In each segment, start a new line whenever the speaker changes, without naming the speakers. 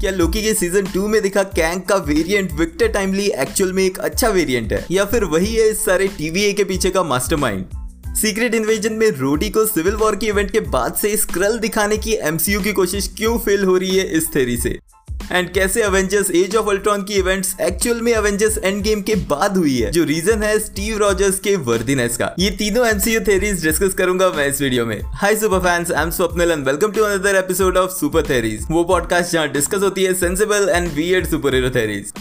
क्या लोकी के season two में दिखा कैंग का वेरिएंट विक्टर टाइमली एक्चुअल में एक अच्छा वेरिएंट है? या फिर वही है इस सारे टीवीए के पीछे का मास्टरमाइंड सीक्रेट इन्वेजन में रोडी को सिविल वॉर के इवेंट के बाद से स्क्रल दिखाने की एमसीयू की कोशिश क्यों फेल हो रही है इस थेरी से? एंड कैसे अवेंजर्स एज ऑफ़ अल्ट्रॉन की इवेंट्स एक्चुअल में अवेंजर्स एंड गेम के बाद हुई है? जो रीजन है स्टीव रॉजर्स के वर्दीनेस का। ये तीनों एमसीयू थेरीज डिस्कस करूँगा मैं इस वीडियो में। Hi super fans I am Swapnil and welcome to another episode of super theories वो पॉडकास्ट जहाँ डिस्कस होती है sensible and weird super hero theories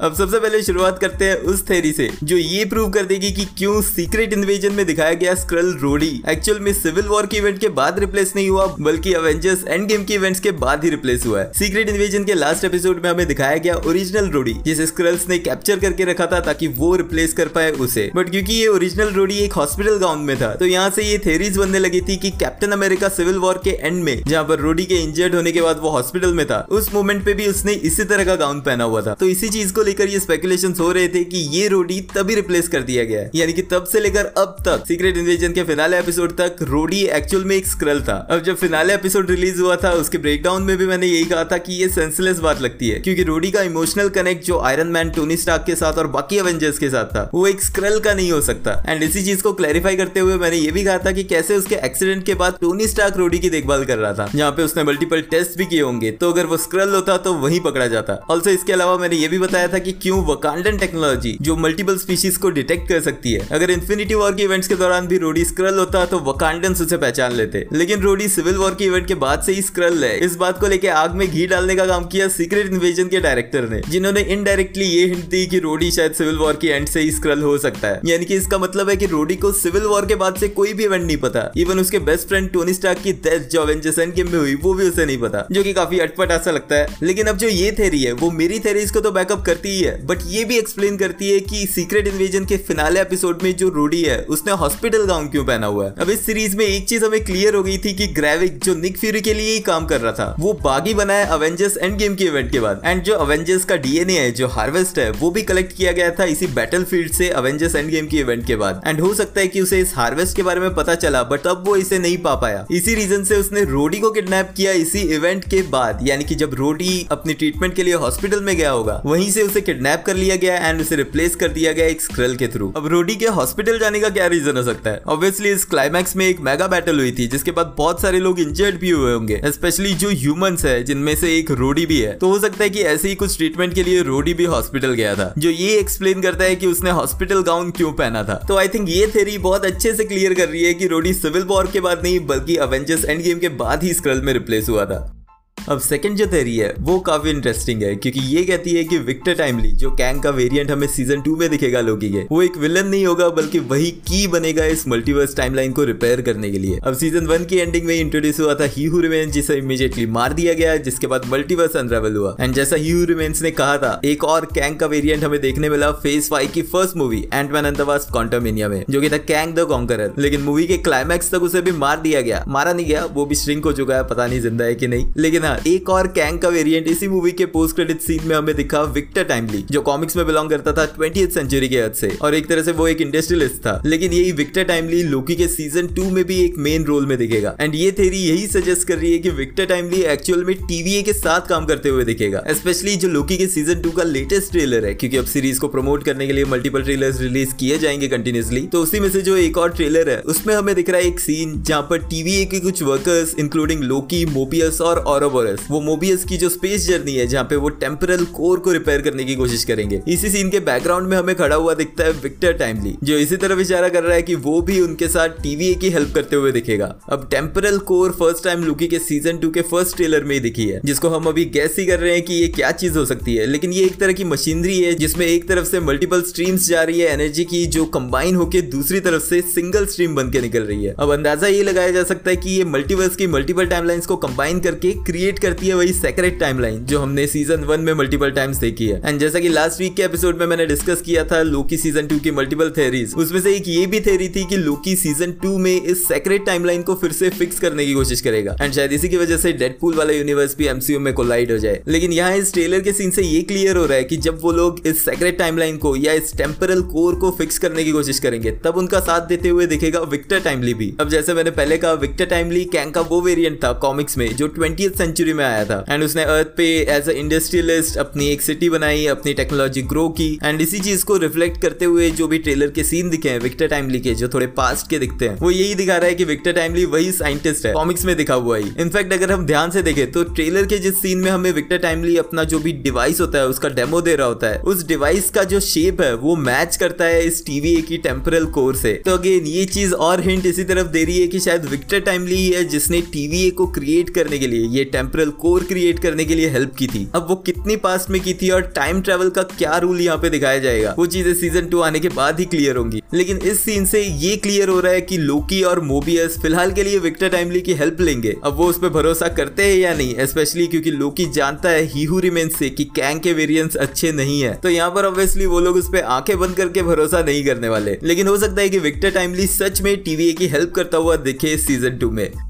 अब सबसे पहले शुरुआत करते हैं उस थेरी से, जो ये प्रूव कर देगी कि क्यों सीक्रेट इन्वेजन में दिखाया गया स्क्रल रोडी एक्चुअल में सिविल वॉर के इवेंट के बाद रिप्लेस नहीं हुआ, बल्कि अवेंजर्स एंड गेम के इवेंट्स के बाद ही रिप्लेस हुआ है। सीक्रेट इन्वेजन के लास्ट एपिसोड में हमें दिखाया गया ओरिजिनल रोडी जिसे स्क्रल्स ने कैप्चर करके रखा था ताकि वो रिप्लेस कर पाए उसे। बट क्योंकि ये ओरिजिनल रोडी एक हॉस्पिटल गाउन में था तो यहाँ से ये थेरीज बनने लगी थी कि कैप्टन अमेरिका सिविल वॉर के एंड में, जहाँ पर रोडी के इंजर्ड होने के बाद वो हॉस्पिटल में था, उस मोमेंट पे भी उसने इसी तरह का गाउन पहना हुआ था। तो इसी चीज़ को लेकर ये स्पेकुलेशन हो रहे थे कि ये रोडी तभी रिप्लेस कर दिया गया है। यानी कि तब से लेकर अब तक सीक्रेट इन्वेजन के फिनाले एपिसोड तक रोडी एक्चुअल में एक स्क्रल था। अब जब फिनाले एपिसोड रिलीज़ हुआ था, उसके ब्रेकडाउन में भी मैंने यही कहा था कि ये सेंसलेस बात लगती है। क्योंकि रोडी का इमोशनल कनेक्ट जो आयरन मैन टोनी स्टार्क के साथ और बाकी एवेंजर्स के साथ था, वो एक स्क्रल का नहीं हो सकता। एंड इसी चीज़ को क्लैरिफाई करते हुए मैंने ये भी कहा था कि कैसे उसके एक्सीडेंट के बाद टोनी स्टार्क रोडी की देखभाल कर रहा था। जहाँ पे उसने मल्टीपल टेस्ट भी किए होंगे। तो अगर वो स्क्रल होता तो वही पकड़ा जाता। ऑल्सो इसके अलावा मैंने ये भी बताया था कि क्यों वकांडन टेक्नोलॉजी जो मल्टीपल स्पीशीज को डिटेक्ट कर सकती है? अगर इन्फिनिटी वॉर के इवेंट्स के दौरान भी रोडी स्क्रल होता तो वकांडन उसे पहचान लेते। लेकिन रोडी सिविल वॉर के इवेंट के बाद से ही स्क्रल है। इस बात को लेकर आग में घी डालने का काम किया सीक्रेट इन्वेजन के डायरेक्टर ने, जिन्होंने इनडायरेक्टली ये हिंट दी कि रोडी शायद सिविल वॉर के एंड से ही स्क्रल हो सकता है। यानी कि इसका मतलब है कि रोडी को सिविल वॉर के बाद से कोई भी इवेंट नहीं पता। इवन उसके बेस्ट फ्रेंड टोनी स्टार्क की डेथ जो एवेंजर्स एंड गेम में हुई, वो भी उसे नहीं पता, जो कि काफ़ी अटपटा सा लगता है। लेकिन अब जो ये थेरी है, वो मेरी थेरीज को तो बैकअप करती ही है। बट ये भी एक्सप्लेन करती है कि सीक्रेट इन्वेजन के फिनाले एपिसोड में जो रूडी है, उसने हॉस्पिटल गाउन क्यों पहना हुआ है? अब इस सीरीज़ में एक चीज़ हमें क्लियर हो गई थी कि ग्रेविक जो निक फ्यूरी के लिए ही काम कर रहा था, वो बागी बना है अवेंजर्स एंड गेम के इवेंट के बाद। एंड जो अवेंजर्स का डीएनए है, जो हार्वेस्ट है, वो भी कलेक्ट किया गया था इसी बैटल से अवेंजर्स एंड गेम के इवेंट के बाद। एंड हो सकता है कि उसे इस हार्वेस्ट के बारे में पता चला बट अब वो इसे नहीं पा पाया। इसी रीजन से उसने रोडी को किडनैप किया इसी इवेंट के बाद। यानी कि जब रोडी अपनी ट्रीटमेंट के लिए हॉस्पिटल में गया होगा, वहीं से उसे किडनैप कर लिया गया एंड उसे रिप्लेस कर दिया गया एक स्क्रल के थ्रू अब रोडी के हॉस्पिटल जाने का क्या रीजन हो सकता है? ऑब्वियसली इस क्लाइमैक्स में एक मेगा बैटल हुई थी, जिसके बाद बहुत सारे लोग इंजर्ड भी हुए होंगे स्पेशली जो ह्यूमंस है, जिनमें से एक रोडी भी है. तो हो सकता है कि ऐसे ही कुछ ट्रीटमेंट के लिए रोडी भी हॉस्पिटल गया था, जो ये एक्सप्लेन करता है कि उसने हॉस्पिटल गाउन क्यों पहना था. तो आई थिंक ये थेरी बहुत अच्छे से क्लियर कर रही है कि रोडी सिविल वॉर के बाद नहीं, बल्कि अवेंजर्स एंड गेम के बाद ही स्क्रल में रिप्लेस हुआ था. अब सेकंड जो थेरी है, वो काफ़ी इंटरेस्टिंग है, क्योंकि ये कहती है कि विक्टर टाइमली जो कैंग का वेरिएंट हमें सीज़न टू में दिखेगा लोकी के, वो एक विलन नहीं होगा, बल्कि वही की बनेगा इस मल्टीवर्स टाइमलाइन को रिपेयर करने के लिए। अब सीज़न वन की एंडिंग में इंट्रोड्यूस हुआ था ही रिमेंस जिसे इमीडिएटली मार दिया गया, जिसके बाद मल्टीवर्स अनरेवल हुआ। एंड जैसा ही रिमेंस ने कहा था, एक और कैंग का वेरियंट हमें देखने मिला फेस फाइव की first movie ant man the Quantumania में, जो कि था कैंग द कॉन्करर लेकिन मूवी के क्लाइमैक्स तक उसे भी मार दिया गया। मारा नहीं गया, वो भी श्रिंक हो चुका है, पता नहीं ज़िंदा है कि नहीं। लेकिन हाँ एक और कैंग का वेरिएंट इसी मूवी के पोस्ट क्रेडिट सीन में हमें दिखा विक्टर टाइमली जो कॉमिक्स में बिलोंग करता था ट्वेंटी सेंचुरी के हद से, और एक तरह से वो एक इंडस्ट्रियलिस्ट था। लेकिन यही विक्टर टाइमली लोकी के सीज़न टू में भी एक मेन रोल में दिखेगा। एंड ये थेरी यही सजेस्ट कर रही है कि विक्टर टाइमली एक्चुअल में टीवीए के साथ काम करते हुए दिखेगा। स्पेशली जो लोकी के सीज़न टू का लेटेस्ट ट्रेलर है, क्योंकि अब सीरीज़ को प्रमोट करने के लिए मल्टीपल ट्रेलर रिलीज़ किए जाएँगे कंटिन्यूसली तो उसी में से जो एक और ट्रेलर है, उसमें हमें दिख रहा है एक सीन जहाँ पर टीवीए के कुछ वर्कर्स इंक्लूडिंग लोकी मोबियस और ऑरोबोरस वो मोबियस की जो स्पेस जर्नी है, जहाँ पे वो टेम्परल कोर को रिपेयर करने की कोशिश करेंगे। इसी सीन के बैकग्राउंड में हमें खड़ा हुआ दिखता है विक्टर टाइमली जो इसी तरफ़ इशारा कर रहा है कि वो भी उनके साथ टीवीए की हेल्प करते हुए दिखेगा। अब temporal core first time Loki के सीज़न टू के फ़र्स्ट ट्रेलर में ही दिखी है, जिसको हम अभी गैस ही कर रहे हैं कि ये क्या चीज़ हो सकती है। लेकिन ये एक तरह की मशीनरी है, जिसमें एक तरफ़ से मल्टीपल स्ट्रीम्स जा रही है एनर्जी की, जो कंबाइन होकर दूसरी तरफ़ से सिंगल स्ट्रीम बन के निकल रही है। अब अंदाज़ा ये लगाया जा सकता है कि ये मल्टीवर्स की मल्टीपल टाइमलाइंस को कंबाइन करके क्रिएट करती है वही सेक्रेट टाइमलाइन जो हमने सीज़न वन में मल्टीपल टाइम्स देखी है। एंड जैसा कि लास्ट वीक के एपिसोड में मैंने डिस्कस किया था लोकी सीज़न टू की मल्टीपल थेरीज उसमें से एक ये भी थेरी थी कि लोकी सीज़न टू में इस सेक्रेट टाइमलाइन को फिर से फिक्स करने की कोशिश करेगा। एंड शायद इसी की वजह से डेडपूल वाला यूनिवर्स भी एमसीयू में कोलाइड हो जाए। लेकिन यहाँ इस ट्रेलर के सीन से ये क्लियर हो रहा है कि जब वो लोग इस सेक्रेट टाइमलाइन को या इस टेम्परल कोर को फिक्स करने की कोशिश करेंगे, तब उनका साथ देते हुए दिखेगा विक्टर टाइमली भी। अब जैसे मैंने पहले कहा विक्टर टाइमली कैंग का वो वेरियंट था कॉमिक्स में, जो ट्वेंटी सेंचुरी में आया था। एंड उसने अर्थ पे एज अ इंडस्ट्रियलिस्ट अपनी एक सिटी बनाई, अपनी टेक्नोलॉजी ग्रो की। एंड इसी चीज़ को रिफ्लेक्ट करते हुए जो भी ट्रेलर के सीन दिखे हैं विक्टर टाइमली के, जो थोड़े पास्ट के दिखते हैं, वो यही दिखा रहा है कि विक्टर टाइमली वही साइंटिस्ट है कॉमिक्स में दिखा हुआ ही। इनफैक्ट अगर हम ध्यान से देखें तो ट्रेलर के जिस सीन में हमें विक्टर टाइमली अपना जो भी डिवाइस होता है, उसका डेमो दे रहा होता है, उस डिवाइस का जो शेप है, वो मैच करता है इस टीवी की टेम्परल कोर से। तो अगेन ये चीज़ और हिंट इसी तरफ़ दे रही है कि शायद विक्टर टाइमली ही है जिसने टीवी को क्रिएट करने के लिए ये टेम्परल कोर क्रिएट करने के लिए हेल्प की थी। अब वो कितनी पास्ट में की थी और टाइम ट्रेवल का क्या रूल यहाँ पे दिखाया जाएगा? वो चीज़ें सीज़न टू आने के बाद ही क्लियर होंगी। लेकिन इस सीन से ये क्लियर हो रहा है कि लोकी और मोबियस फ़िलहाल के लिए विक्टर टाइमली की हेल्प लेंगे। अब वो उस पर भरोसा करते हैं या नहीं? स्पेशली क्योंकि लोकी जानता है हीहू रिमेंस से कि कैंग के वेरिएंट्स अच्छे नहीं है। तो यहाँ पर ऑब्वियसली वो लोग उस पर आँखें बंद करके भरोसा नहीं करने वाले। लेकिन हो सकता है कि विक्टर टाइमली सच में टीवीए की हेल्प करता हुआ दिखे सीज़न टू में।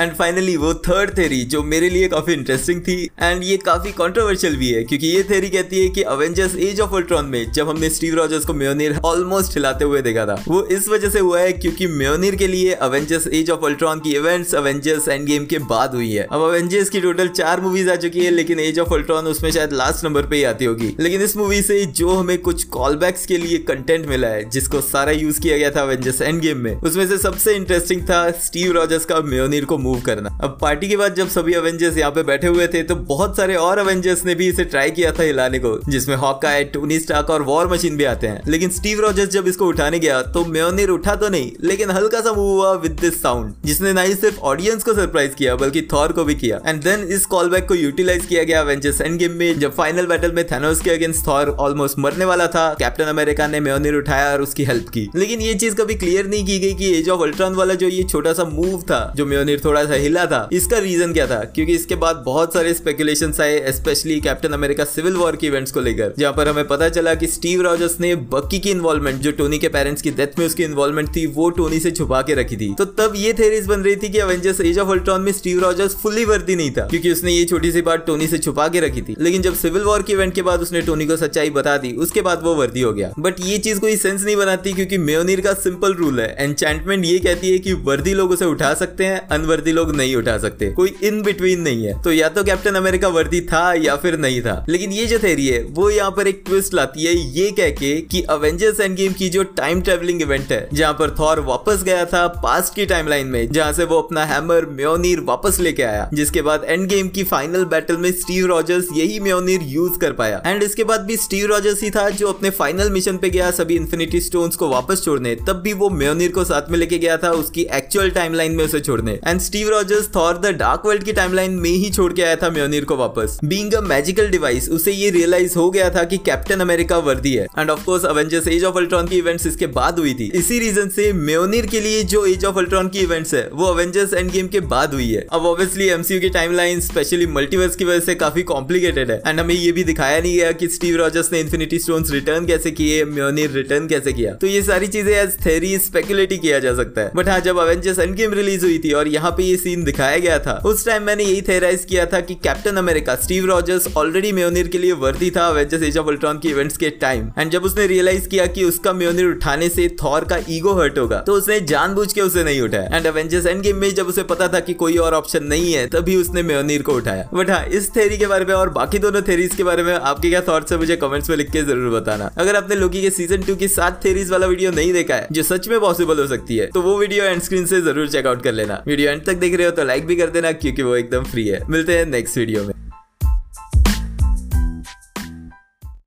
एंड फाइनली वो थर्ड थेरी जो मेरे लिए काफ़ी इंटरेस्टिंग थी एंड ये काफ़ी कॉन्ट्रोवर्शियल भी है, क्योंकि ये थेरी कहती है कि अवेंजर्स एज ऑफ़ अल्ट्रॉन में, जब हमने स्टीव रॉजर्स को म्योनिर ऑलमोस्ट हिलाते हुए देखा था, वो इस वजह से हुआ है क्योंकि म्योनिर के लिए अवेंजर्स एज ऑफ़ अल्ट्रॉन की इवेंट्स अवेंजर्स एंड गेम के बाद हुई है। अब अवेंजर्स की टोटल चार मूवीज़ आ चुकी है, लेकिन एज ऑफ़ अल्ट्रॉन उसमें शायद लास्ट नंबर पे ही आती होगी। लेकिन इस मूवी से जो हमें कुछ कॉल बैक्स के लिए कंटेंट मिला है, जिसको सारा यूज़ किया गया था अवेंजर्स एंड गेम में, उसमें से सबसे इंटरेस्टिंग था स्टीव रॉजर्स का म्योनिर को मूव करना। अब पार्टी के बाद जब सभी अवेंजर्स यहाँ पे बैठे हुए थे तो बहुत सारे और अवेंजर्स ने भी इसे ट्राई किया था हिलाने को, जिसमें हॉकाई टोनी स्टार्क और वॉर मशीन भी आते हैं। लेकिन स्टीव रॉजर्स जब इसको उठाने गया तो मेयोनिर उठा तो नहीं, लेकिन हल्का सा मूव हुआ विद दिस साउंड जिसने ना ही सिर्फ़ ऑडियंस को सरप्राइज़ किया, बल्कि थॉर को भी किया। एंड देन इस कॉल बैक को यूटिलाइज किया गया अवेंजर्स एंड गेम में, जब फाइनल बैटल में थैनोस के अगेंस्ट थॉर ऑलमोस्ट मरने वाला था कैप्टन अमेरिका ने मेयोनिर उठाया और उसकी हेल्प की। लेकिन ये चीज़ कभी क्लियर नहीं की गई कि एज ऑफ़ अल्ट्रॉन वाला जो ये छोटा सा मूव था, जो मेयोनिर थोड़ा सा हिला था। इसका रीजन क्या था? क्योंकि इसके बाद बहुत सारे स्पेकुलेशन आए specially Captain America Civil War के इवेंट्स को लेकर, जहाँ पर हमें पता चला कि स्टीव रॉजर्स ने बक्की की इन्वॉल्वमेंट जो टोनी के पेरेंट्स की डेथ में उसकी इन्वॉल्वमेंट थी, वो टोनी से छुपा के रखी थी। तो तब ये थेरीज बन रही थी कि अवेंजर्स एज ऑफ़ अल्ट्रॉन में स्टीव रॉजर्स फुल्ली वर्दी नहीं था, क्योंकि उसने ये छोटी सी बात टोनी से छुपा के रखी थी। लेकिन जब सिविल वॉर के इवेंट के बाद उसने टोनी को सच्चाई बता दी, उसके बाद वो वर्दी हो गया। बट ये चीज़ कोई सेंस नहीं बनाती, क्योंकि मेयोनीर का सिंपल रूल है। एनचैंटमेंट ये कहती है कि वर्दी लोग उसे उठा सकते हैं अनवर्दी लोग नहीं उठा सकते। कोई इन बिटवीन नहीं है। तो या तो कैप्टन अमेरिका वर्दी था या फिर नहीं था। लेकिन ये जो थेरी है, वो यहाँ पर एक ट्विस्ट लाती है, ये कह के कि अवेंजर्स एंड गेम की जो टाइम ट्रेवलिंग इवेंट है, जहाँ पर थॉर वापस गया था पास्ट की टाइमलाइन में, जहाँ से वो अपना हैमर म्योनीर वापस लेके आया, जिसके बाद एंड गेम की फाइनल बैटल में स्टीव रॉजर्स यही म्योनीर यूज़ कर पाया। एंड इसके बाद भी स्टीव रॉजर्स ही था जो अपने फाइनल मिशन पे गया, सभी इन्फिनिटी स्टोन्स को वापस छोड़ने, तब भी वो म्योनीर को साथ में लेके गया था, उसकी एक्चुअल टाइमलाइन में उसे छोड़ने। And Steve Rogers Thor the Dark World की टाइमलाइन में ही छोड़ के आया था म्योनिर को वापस। बींग अ मैजिकल डिवाइस उसे ये रियलाइज़ हो गया था कि कैप्टन अमेरिका वर्दी है। And of course Avengers Age of Ultron की इवेंट्स इसके बाद हुई थी। इसी रीजन से म्योनिर के लिए जो एज ऑफ़ अल्ट्रॉन की इवेंट्स है, वो अवेंजर्स एंड गेम के बाद हुई है। अब ऑब्वियसली एमसीयू की टाइमलाइन स्पेशली मल्टीवर्स की वजह से काफ़ी कॉम्प्लिकेटेड है। एंड हमें ये भी दिखाया नहीं गया कि स्टीव रॉजर्स ने इन्फिनिटी स्टोन्स रिटर्न कैसे किए म्योनिर रिटर्न कैसे किया। तो ये सारी चीज़ें एज थेरी स्पेकुलेट किया जा सकता है। बट हाँ जब अवेंजर्स एंड गेम रिलीज़ हुई थी और यहाँ पे ये सीन दिखाया गया था। उस टाइम मैंने यही थेराइज किया था कि Captain America Steve Rogers already म्योनिर के लिए वर्दी था अवेंजर्स एज ऑफ़ अल्ट्रॉन की इवेंट्स के टाइम एंड जब उसने रियलाइज़ किया कि उसका म्योनिर उठाने से थॉर का ईगो हर्ट होगा तो उसने जानबूझ के उसे नहीं उठाया। एंड अवेंजर्स एंड गेम में जब उसे पता था कि कोई और ऑप्शन नहीं है, तभी उसने म्योनिर को उठाया। बट हाँ इस थेरी के बारे में और बाकी दोनों थेरीज के बारे में आपके क्या थॉट्स है, मुझे कमेंट्स में लिख के ज़रूर बताना। अगर आपने लोकी के सीज़न टू की सात थेरीज वाला वीडियो नहीं देखा है, जो सच में पॉसिबल हो सकती है तो वो वीडियो एंड स्क्रीन से ज़रूर चेकआउट कर लेना। वीडियो एंड तक देख रहे हो तो लाइक भी कर देना क्योंकि वो एकदम फ्री है। मिलते हैं नेक्स्ट वीडियो में।